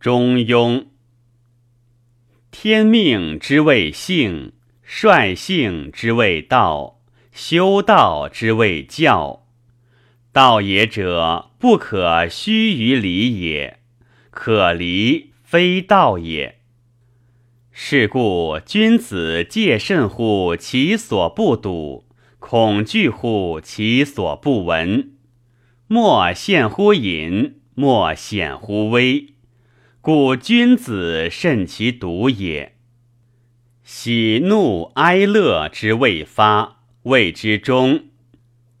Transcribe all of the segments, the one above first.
中庸。天命之谓性，率性之谓道，修道之谓教。道也者，不可虚于离也；可离，非道也。是故，君子戒慎乎其所不睹，恐惧乎其所不闻。莫陷乎隐，莫显乎微。故君子慎其独也。喜怒哀乐之未发，谓之中；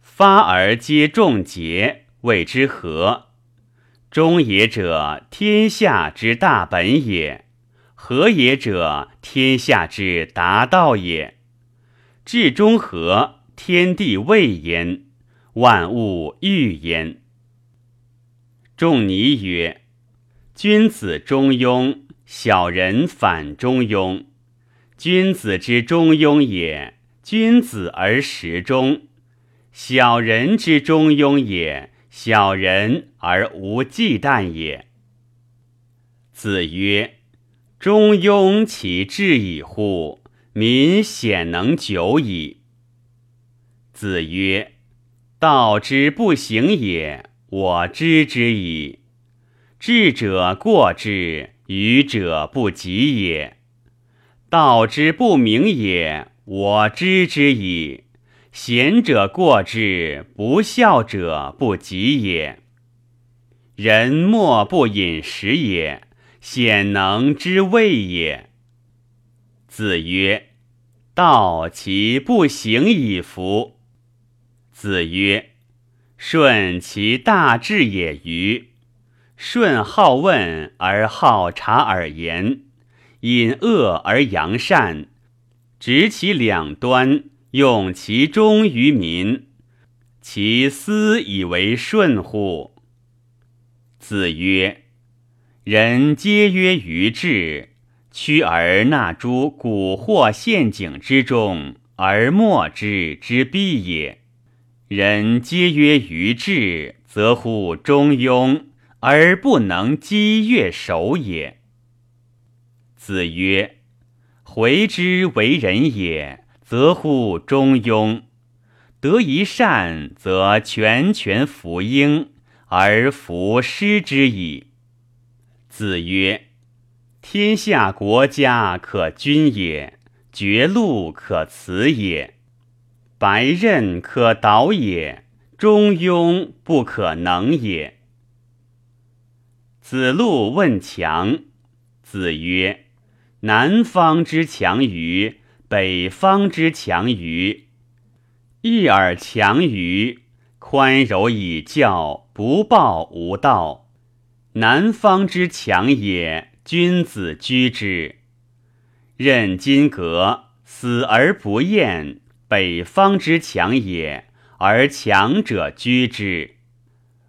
发而皆众节，谓之和。中也者，天下之大本也；和也者，天下之达道也。至中和，天地未焉，万物欲焉。仲尼曰。君子中庸，小人反中庸。君子之中庸也，君子而时中；小人之中庸也，小人而无忌惮也。子曰：“中庸其志矣乎！民显能久矣。”子曰：“道之不行也，我知之矣。”智者过之，愚者不及也。道之不明也，我知之矣。贤者过之，不孝者不及也。人莫不饮食也，鲜能知味也。子曰：“道其不行矣夫！”子曰：“顺其大志也与？”顺好问而好察而言，隐恶而扬善，执其两端，用其中于民，其斯以为顺乎？子曰：人皆曰愚智，屈而纳诸蛊惑陷阱之中，而莫之之必也。人皆曰愚智，则乎中庸。而不能积月守也。子曰：“回之为人也，则乎中庸；得一善，则全权服应，而弗失之矣。”子曰：“天下国家可君也，绝路可辞也，白刃可导也，中庸不可能也。”子路问强，子曰：“南方之强于北方之强于，一而强于宽柔以教，不暴无道。南方之强也，君子居之；任金革，死而不厌。北方之强也，而强者居之。”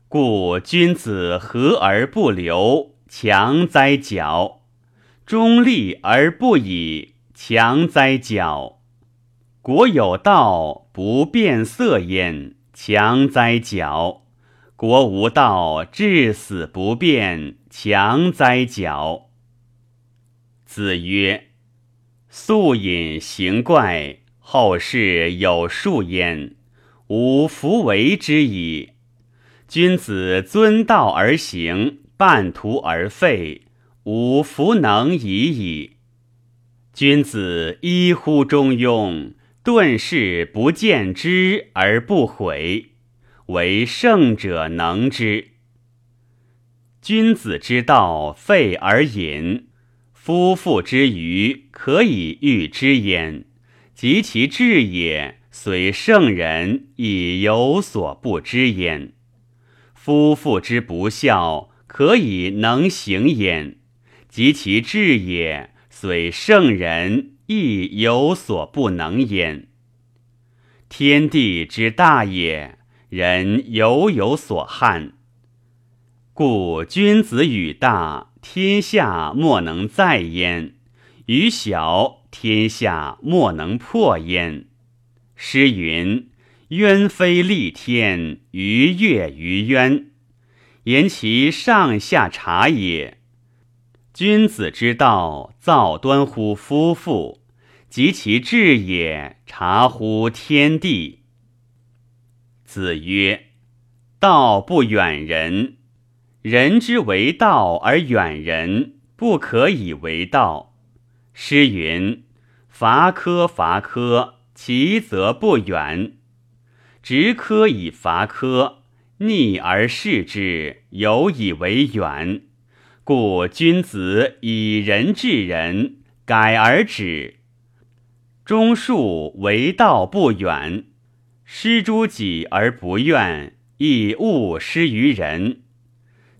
故君子和而不流，强哉矫；中立而不以，强哉矫；国有道，不变色焉，强哉矫；国无道，至死不变，强哉矫。子曰：“素隐行怪，后世有数焉，吾弗为之矣。”君子遵道而行，半途而废，吾弗能已矣。君子依乎中庸，顿事不见之而不悔，唯圣者能之。君子之道废而隐，夫妇之愚可以喻之焉。及其智也，虽圣人亦有所不知焉。夫妇之不孝，可以能行焉；及其志也，虽圣人亦有所不能焉。天地之大也，人犹有所憾。故君子与大，天下莫能载焉；与小，天下莫能破焉。诗云。渊飞立天，鱼跃于渊，言其上下察也。君子之道，造端乎夫妇，及其志也，察乎天地。子曰：“道不远人，人之为道而远人，不可以为道。”诗云：“伐柯伐柯，其则不远；执柯以伐柯，逆而视之，有以为远。”故君子以仁治人，改而止。忠恕为道不远，施诸己而不怨，亦勿施于人。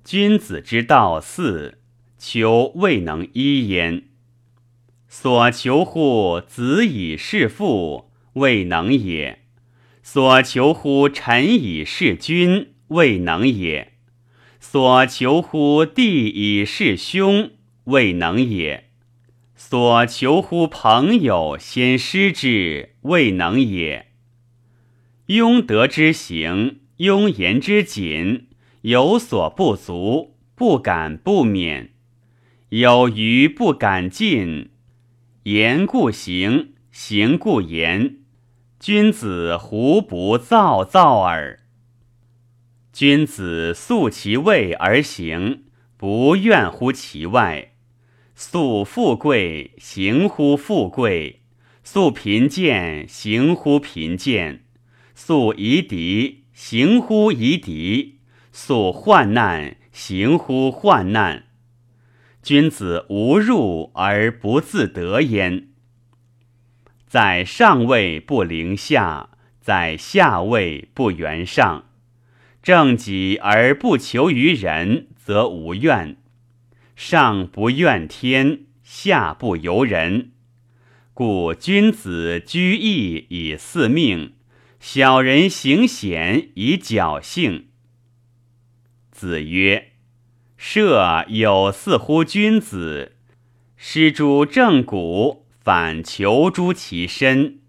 君子之道四，求未能一焉。所求乎子以事父，未能也；所求乎臣以事君，未能也。所求乎弟以事兄，未能也；所求乎朋友先师之，未能也。庸德之行，庸言之谨，有所不足，不敢不勉；有余不敢进。言故行，行故言。君子胡不躁躁耳？君子素其位而行，不怨乎其外；素富贵，行乎富贵；素贫贱，行乎贫贱；素夷狄，行乎夷狄；素患难，行乎患难。君子无入而不自得焉。在上位不凌下，在下位不圆上。正己而不求于人，则无怨；上不怨天，下不由人。故君子居易以四命，小人行险以侥幸。子曰：“射有似乎君子，施诸正骨，反求诸其身。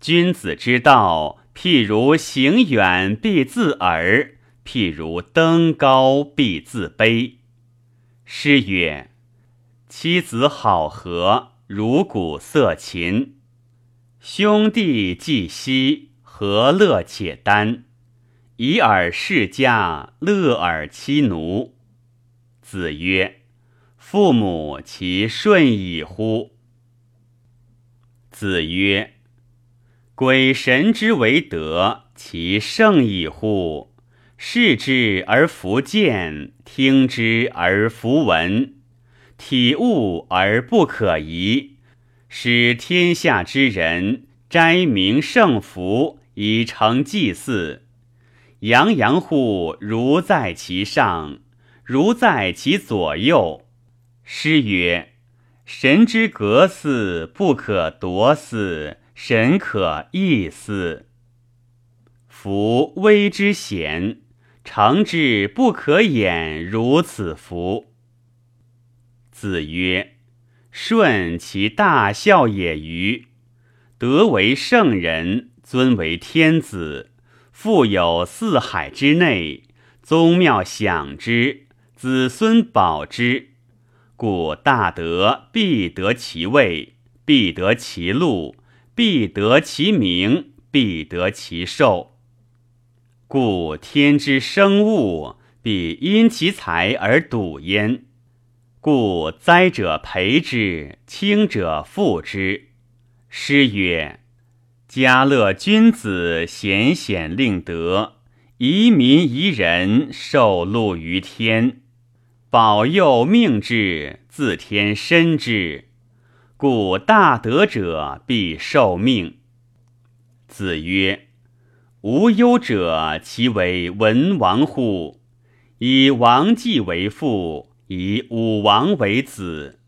君子之道。”譬如行远必自耳，譬如登高必自卑。诗曰：“妻子好合，如鼓瑟琴。兄弟既息，何乐且耽？以尔世家，乐尔妻奴。”子曰：“父母其顺矣乎？”子曰。鬼神之为德，其圣矣乎！视之而弗见，听之而弗闻，体悟而不可疑，使天下之人斋明圣福，以成祭祀。洋洋乎如在其上，如在其左右。诗曰：“神之格祀，不可夺祀。”神可易思，夫危之险，常之不可掩，如此福。子曰：“顺其大孝也与？德为圣人，尊为天子，富有四海之内，宗庙享之，子孙保之。故大德必得其位，必得其禄。”必得其名，必得其寿。故天之生物，必因其才而笃焉。故灾者培之，轻者覆之。诗曰：“家乐君子，贤显令德，遗民宜人，受禄于天。保佑命之，自天身之。”故大德者必受命。子曰：“无忧者，其为文王乎？以王继为父，以武王为子。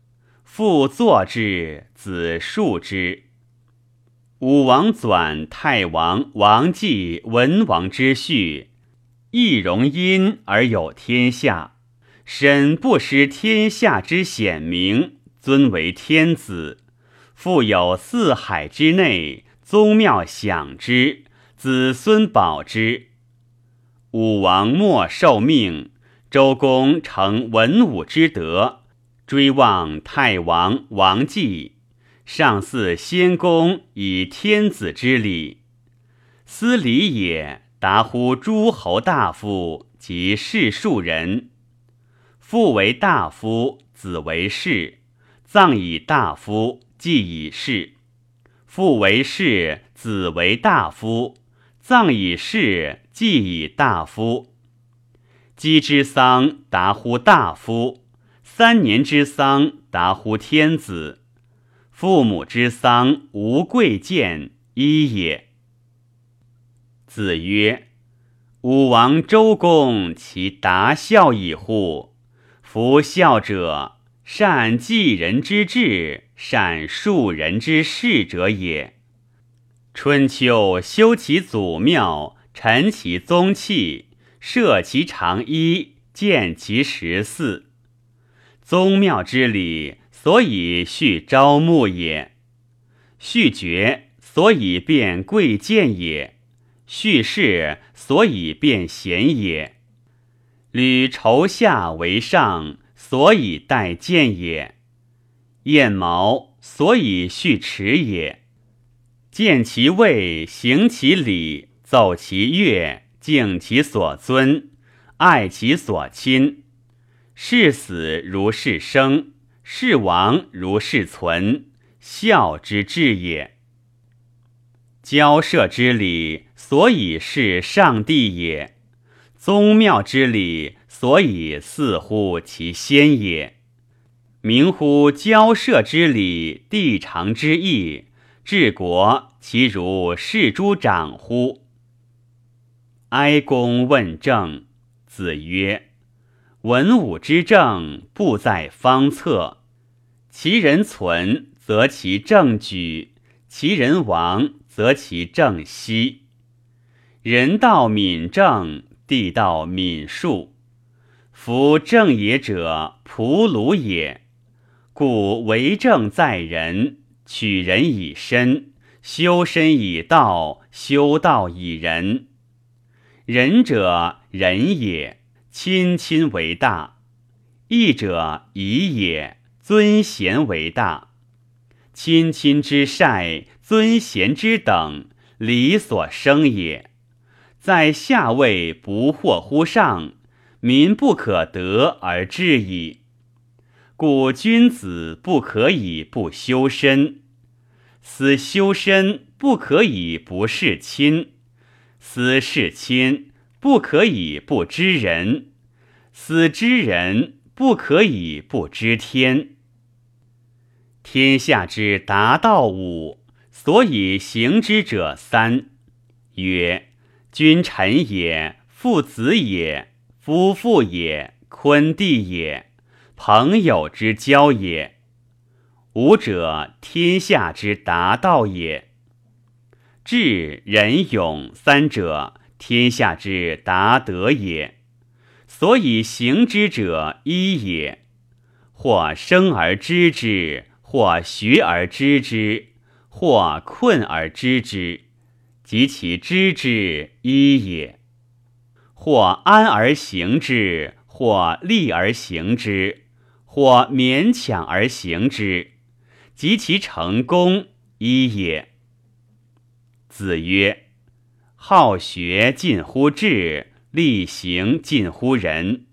父作之，子述之。武王转太王、王继、文王之序，亦容因而有天下，身不失天下之显明。”尊为天子，富有四海之内，宗庙享之，子孙保之。武王莫受命，周公成文武之德，追望太王王继，上祀先公以天子之礼。思礼也，达乎诸侯大夫及士庶人。父为大夫，子为士，葬以大夫，祭以士。父为士，子为大夫，葬以士，祭以大夫。姬之丧，达乎大夫；三年之丧，达乎天子。父母之丧，无贵贱，一也。子曰：“武王周公，其达孝矣乎？夫孝者，善继人之志，善庶人之事者也。春秋修其祖庙，陈其宗器。”设其长衣，建其十祀。宗庙之礼，所以序朝暮也；序爵，所以变贵贱也；序事，所以变贤也；履筹下为上，所以待见也；燕毛，所以序齿也；见其位，行其礼，奏其乐。敬其所尊，爱其所亲。视死如是生，是亡如是存。孝之至也。交涉之礼，所以是上帝也；宗庙之礼，所以似乎其先也。明乎交涉之礼，地常之义，治国其如是诸长乎？哀公问政，子曰：“文武之政，不在方策。其人存，则其政举；其人亡，则其政息。人道敏政，地道敏术。夫正也者，仆鲁也。故为政在人，取人以身，修身以道，修道以仁。”仁者仁也，亲亲为大；义者义也，尊贤为大。亲亲之善，尊贤之等，理所生也。在下位不惑乎上，民不可得而治矣。故君子不可以不修身，思修身不可以不事亲。思事亲，不可以不知人；思知人，不可以不知天。天下之达道五，所以行之者三：曰君臣也，父子也，夫妇也，坤弟也，朋友之交也。五者，天下之达道也。智仁勇三者，天下之达德也。所以行之者一也。或生而知之，或学而知之，或困而知之，及其知之一也。或安而行之，或利而行之，或勉强而行之，及其成功一也。子曰：“好学近乎智，力行近乎仁，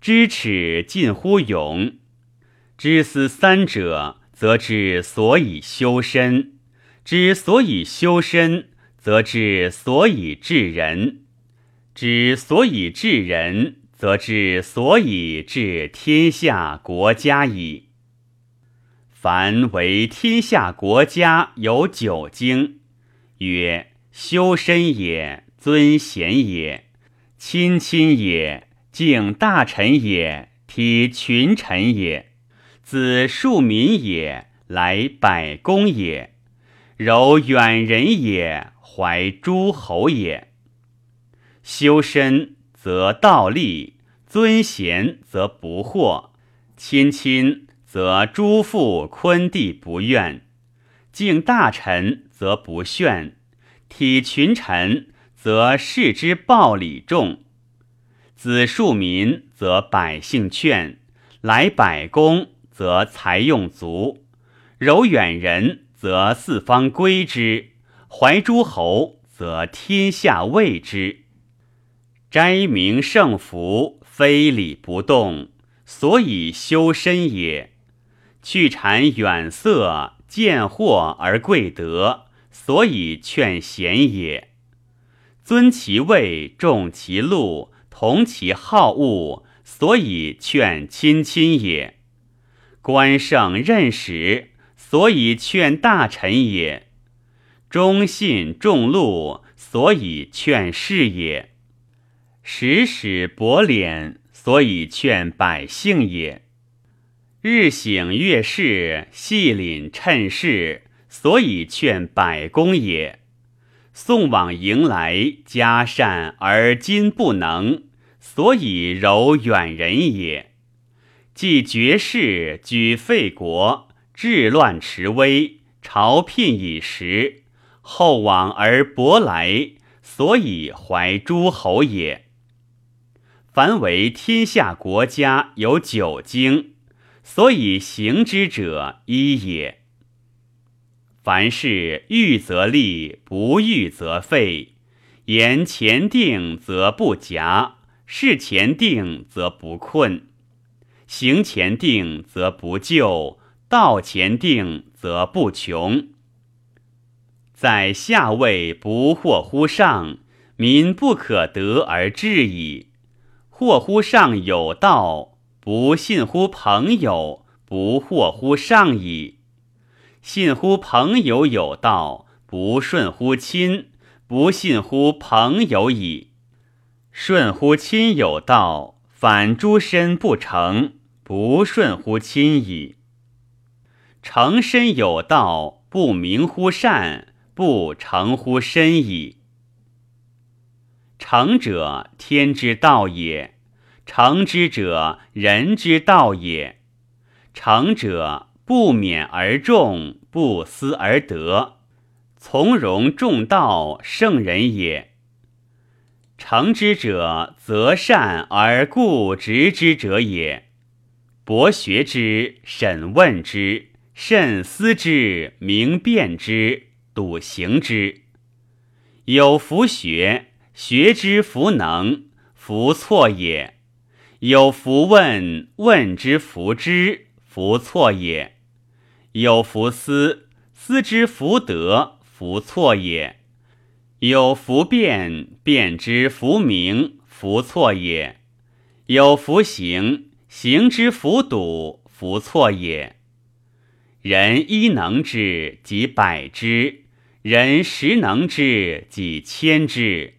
知耻近乎勇。知思三者，则知所以修身；知所以修身，则知所以治人；知所以治人，则知所以治天下国家矣。凡为天下国家有九经。”曰：修身也，尊贤也，亲亲也，敬大臣也，体群臣也，子庶民也，来百公也，柔远人也，怀诸侯也。修身则道立，尊贤则不惑，亲亲则诸父坤弟不怨，敬大臣。则不炫，体群臣则视之暴礼重；子庶民则百姓劝，来百公则财用足；柔远人，则四方归之；怀诸侯，则天下畏之。斋明圣福，非礼不动，所以修身也；去谗远色，见货而贵德，所以劝贤也。尊其位，重其禄，同其好恶。所以劝亲亲也，官圣任使，所以劝大臣也；忠信重禄，所以劝士也；时使薄敛，所以劝百姓也；日省月事，细领趁势，所以劝百公也；送往迎来，嘉善而今不能。所以柔远人也，既绝世，举废国，治乱持威，朝聘以时，厚往而薄来，所以怀诸侯也。凡为天下国家有九经，所以行之者一也。凡事预则立，不预则废，言前定则不夹。事前定则不困，行前定则不就，道前定则不穷。在下位不惑乎上，民不可得而治矣。惑乎上有道，不信乎朋友，不惑乎上矣。信乎朋友有道，不顺乎亲，不信乎朋友矣。顺乎亲有道，反诸身不成，不顺乎亲矣。成身有道，不明乎善，不成乎身矣。成者，天之道也；成之者，人之道也。成者，不勉而众，不思而得，从容重道，圣人也。成之者，择善而固执之者也。博学之，审问之，慎思之，明辨之，笃行之。有弗学，学之弗能，弗错也；有弗问，问之弗知，弗错也；有弗思，思之弗得，弗错也。有弗辩，辩之弗明，弗错也；有弗行，行之弗笃，弗错也。人一能之，即百之；人十能之，即千之。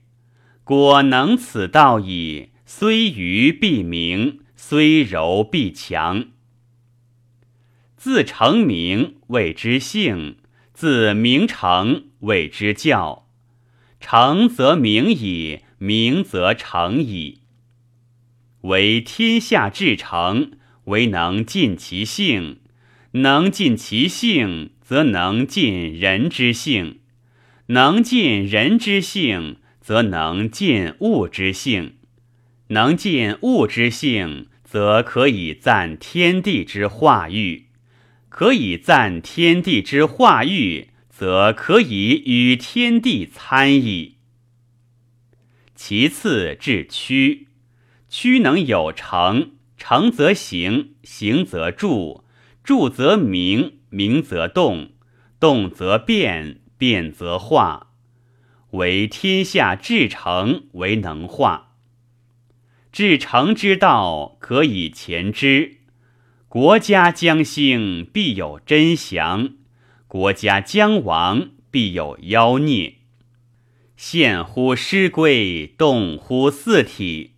果能此道矣，虽愚必明，虽柔必强。自成名，谓之性；自名成，谓之教。成则名矣，名则成矣。为天下至诚，唯能尽其性；能尽其性，则能尽人之性；能尽人之性，则能尽物之性；能尽物之性，则可以赞天地之化育；可以赞天地之化育。则可以与天地参矣。其次至屈，屈能有成，成则行，行则著，著则明，明则动，动则变，变则化。为天下至诚，为能化。至诚之道，可以前之。国家将兴，必有真祥。国家将亡，必有妖孽。献乎师归，动乎四体。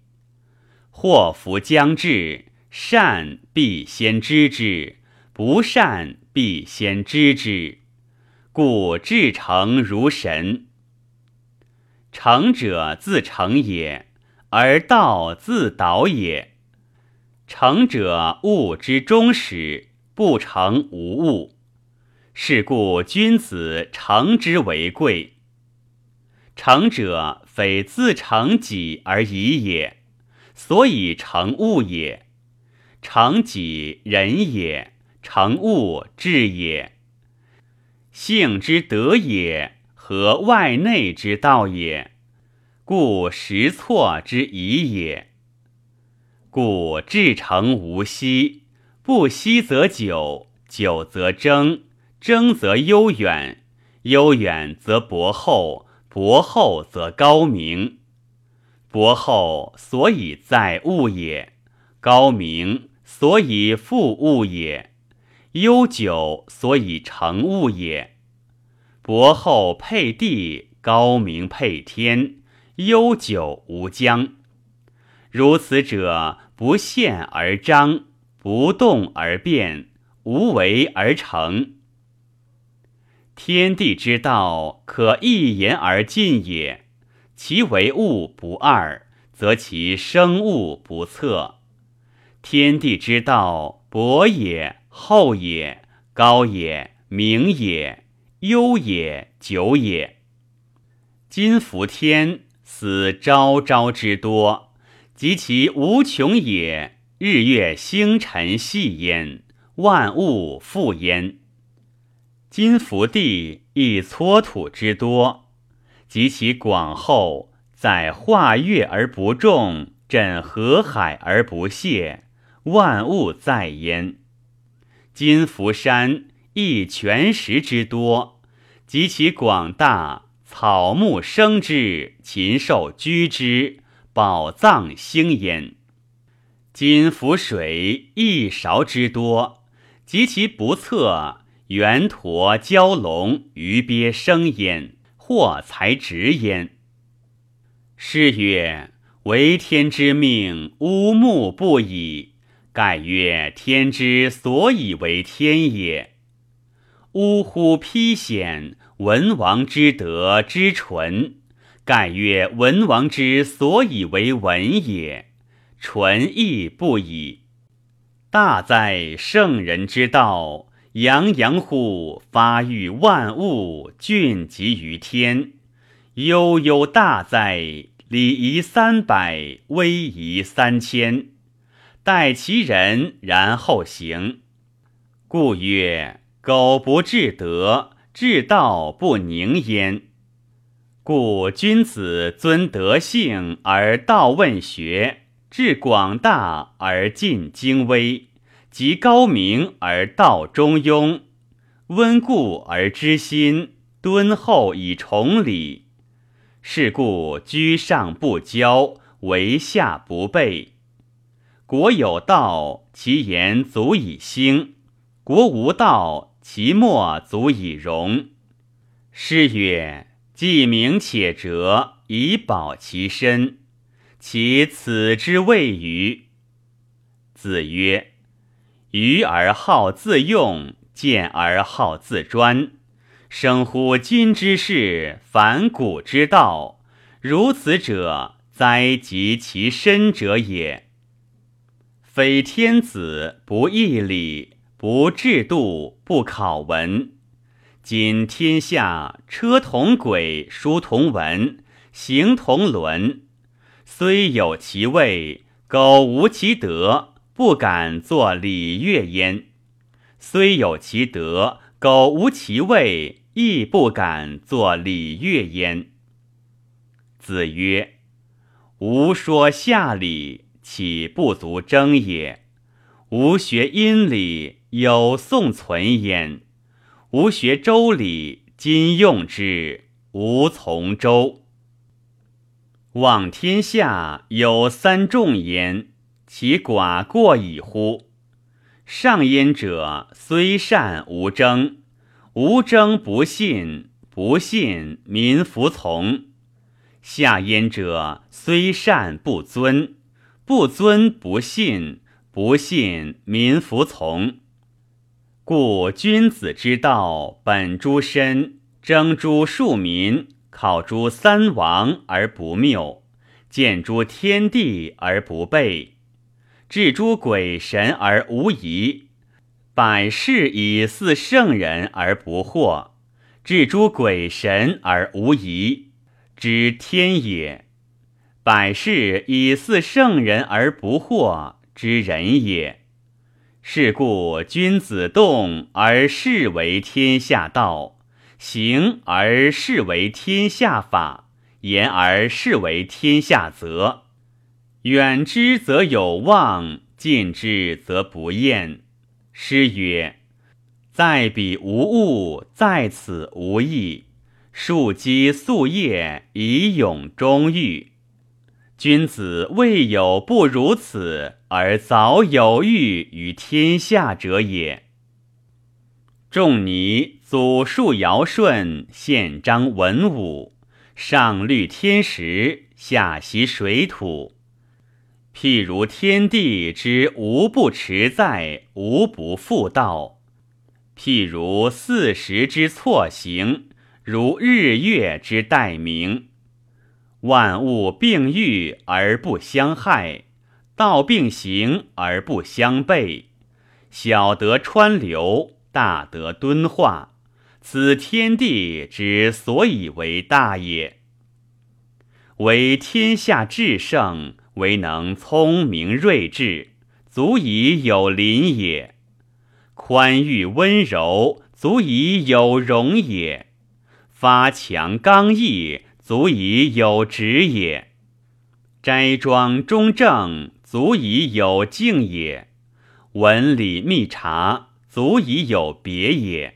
祸福将至，善必先知之，不善必先知之。故至诚如神。诚者自诚也，而道自导也。诚者物之终始，不成无物。是故君子诚之为贵。诚者，非自诚己而已也，所以成物也。诚己仁也，成物治也。性之德也，和外内之道也，故实错之疑也。故至诚无息，不息则久，久则争，争则悠远，悠远则博厚，博厚则高明。博厚所以在物也，高明所以复物也，悠久所以成物也。薄厚配地，高明配天，悠久无疆。如此者，不现而彰，不动而变，无为而成。天地之道，可一言而尽也。其为物不二，则其生物不测。天地之道，博也，厚也，高也，明也，悠也，久也。今夫天，此昭昭之多，及其无穷也。日月星辰系焉，万物复焉。今夫地，亦撮土之多。及其广厚，在化月而不重，枕河海而不泄，万物在焉。金福山亦泉石之多，及其广大，草木生之，禽兽居之，宝藏兴焉。金福水亦勺之多，及其不测，圆驼蛟龙鱼鳖生焉。或才直焉。是曰：为天之命，乌木不已。盖曰：天之所以为天也。呜呼！披显文王之德之纯。盖曰：文王之所以为文也。纯亦不已。大哉圣人之道。洋洋乎发育万物，俊极于天。悠悠大哉！礼仪三百，威仪三千。待其人，然后行。故曰：苟不至德，至道不宁焉。故君子尊德性而道问学，至广大而尽精微。极高明而道中庸，温故而知新，敦厚以崇礼。是故居上不骄，为下不备。国有道，其言足以兴；国无道，其莫足以容。诗曰：“既明且哲，以保其身。”其此之谓于？子曰。愚而好自用，见而好自专，生乎今之事，反古之道。如此者，哉及其身者也。非天子不义礼，不制度，不考文。今天下车同轨，书同文，行同伦，虽有其位，苟无其德。不敢作礼乐焉，虽有其德，苟无其位，亦不敢作礼乐焉。子曰：“吾说下礼，岂不足争也？吾学殷礼，有宋存焉；吾学周礼，今用之，无从周。望天下有三重焉。”其寡过矣乎？上焉者虽善无争，无争不信，不信民服从；下焉者虽善不尊，不尊不信，不信民服从。故君子之道，本诸身，争诸庶民，考诸三王而不谬，见诸天地而不悖。置诸鬼神而无疑，百世以祀圣人而不惑；置诸鬼神而无疑，知天也；百世以似圣人而不惑，之人也。是故君子动而视为天下道，行而视为天下法，言而视为天下则。远之则有望，近之则不厌。诗曰：“在彼无物，在此无益。树积素叶，以永终欲。”君子未有不如此而早有欲于天下者也。仲尼祖述尧舜，宪章文武，上律天时，下习水土。譬如天地之无不持在，无不复道；譬如四时之错行，如日月之待明。万物并育而不相害，道并行而不相悖。小德川流，大德敦化，此天地之所以为大也。为天下至圣，唯能聪明睿智，足以有邻也；宽裕温柔，足以有容也；发强刚毅。足以有直也，斋庄中正，足以有敬也；文理密察，足以有别也。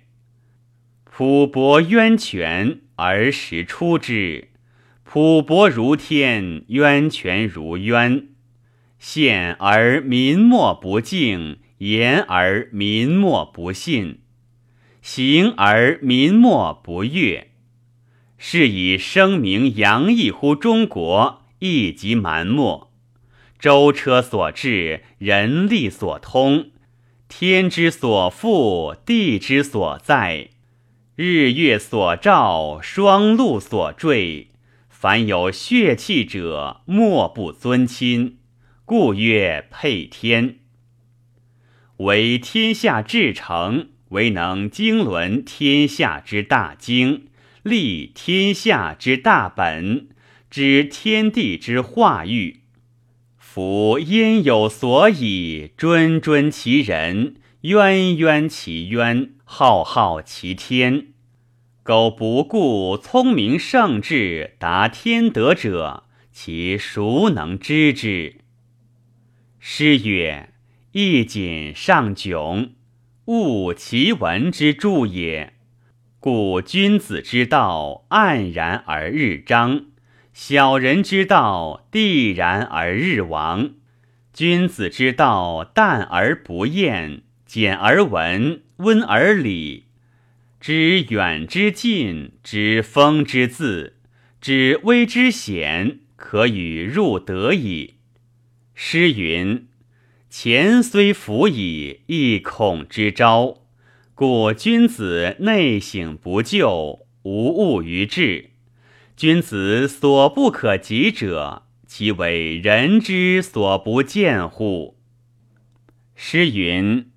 朴博渊泉而时出之，朴博如天，渊泉如渊。宪而民莫不敬，言而民莫不信，行而民莫不悦。是以声名扬溢乎中国，亦及蛮漠。舟车所至，人力所通，天之所覆，地之所在，日月所照，双露所坠。凡有血气者，莫不尊亲，故曰配天。为天下至诚，唯能经纶天下之大经。立天下之大本，知天地之化育。夫焉有所以谆谆其人，渊渊其渊，浩浩其天？苟不顾聪明圣智，达天德者，其孰能知之？诗曰：“一锦上窘，物其文之助也。”故君子之道黯然而日章，小人之道地然而日亡。君子之道淡而不厌，简而文，温而理。知远之近，知风之字，知微之显，可与入德矣。诗云：“前虽服矣，亦恐之招。”故君子内省不疚，无物于志。君子所不可及者，其为人之所不见乎？诗云：“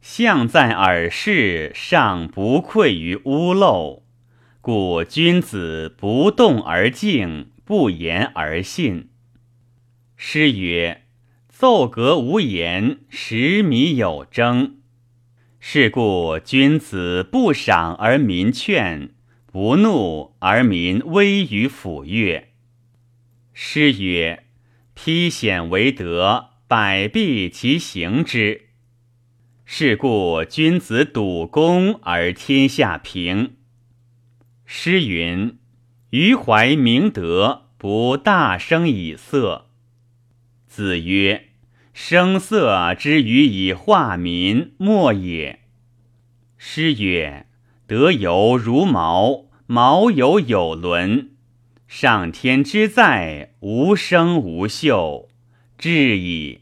象在耳视，尚不愧于屋漏。”故君子不动而静，不言而信。诗曰：“奏革无言，食米有争。”是故君子不赏而民劝，不怒而民威于抚乐。诗曰：“披险为德，百弊其行之。”是故君子笃公而天下平。诗云：“余怀明德，不大声以色。”子曰。声色之于以化民，莫也。诗曰：“德有如毛，毛有有伦。上天之在，无声无秀，至矣。”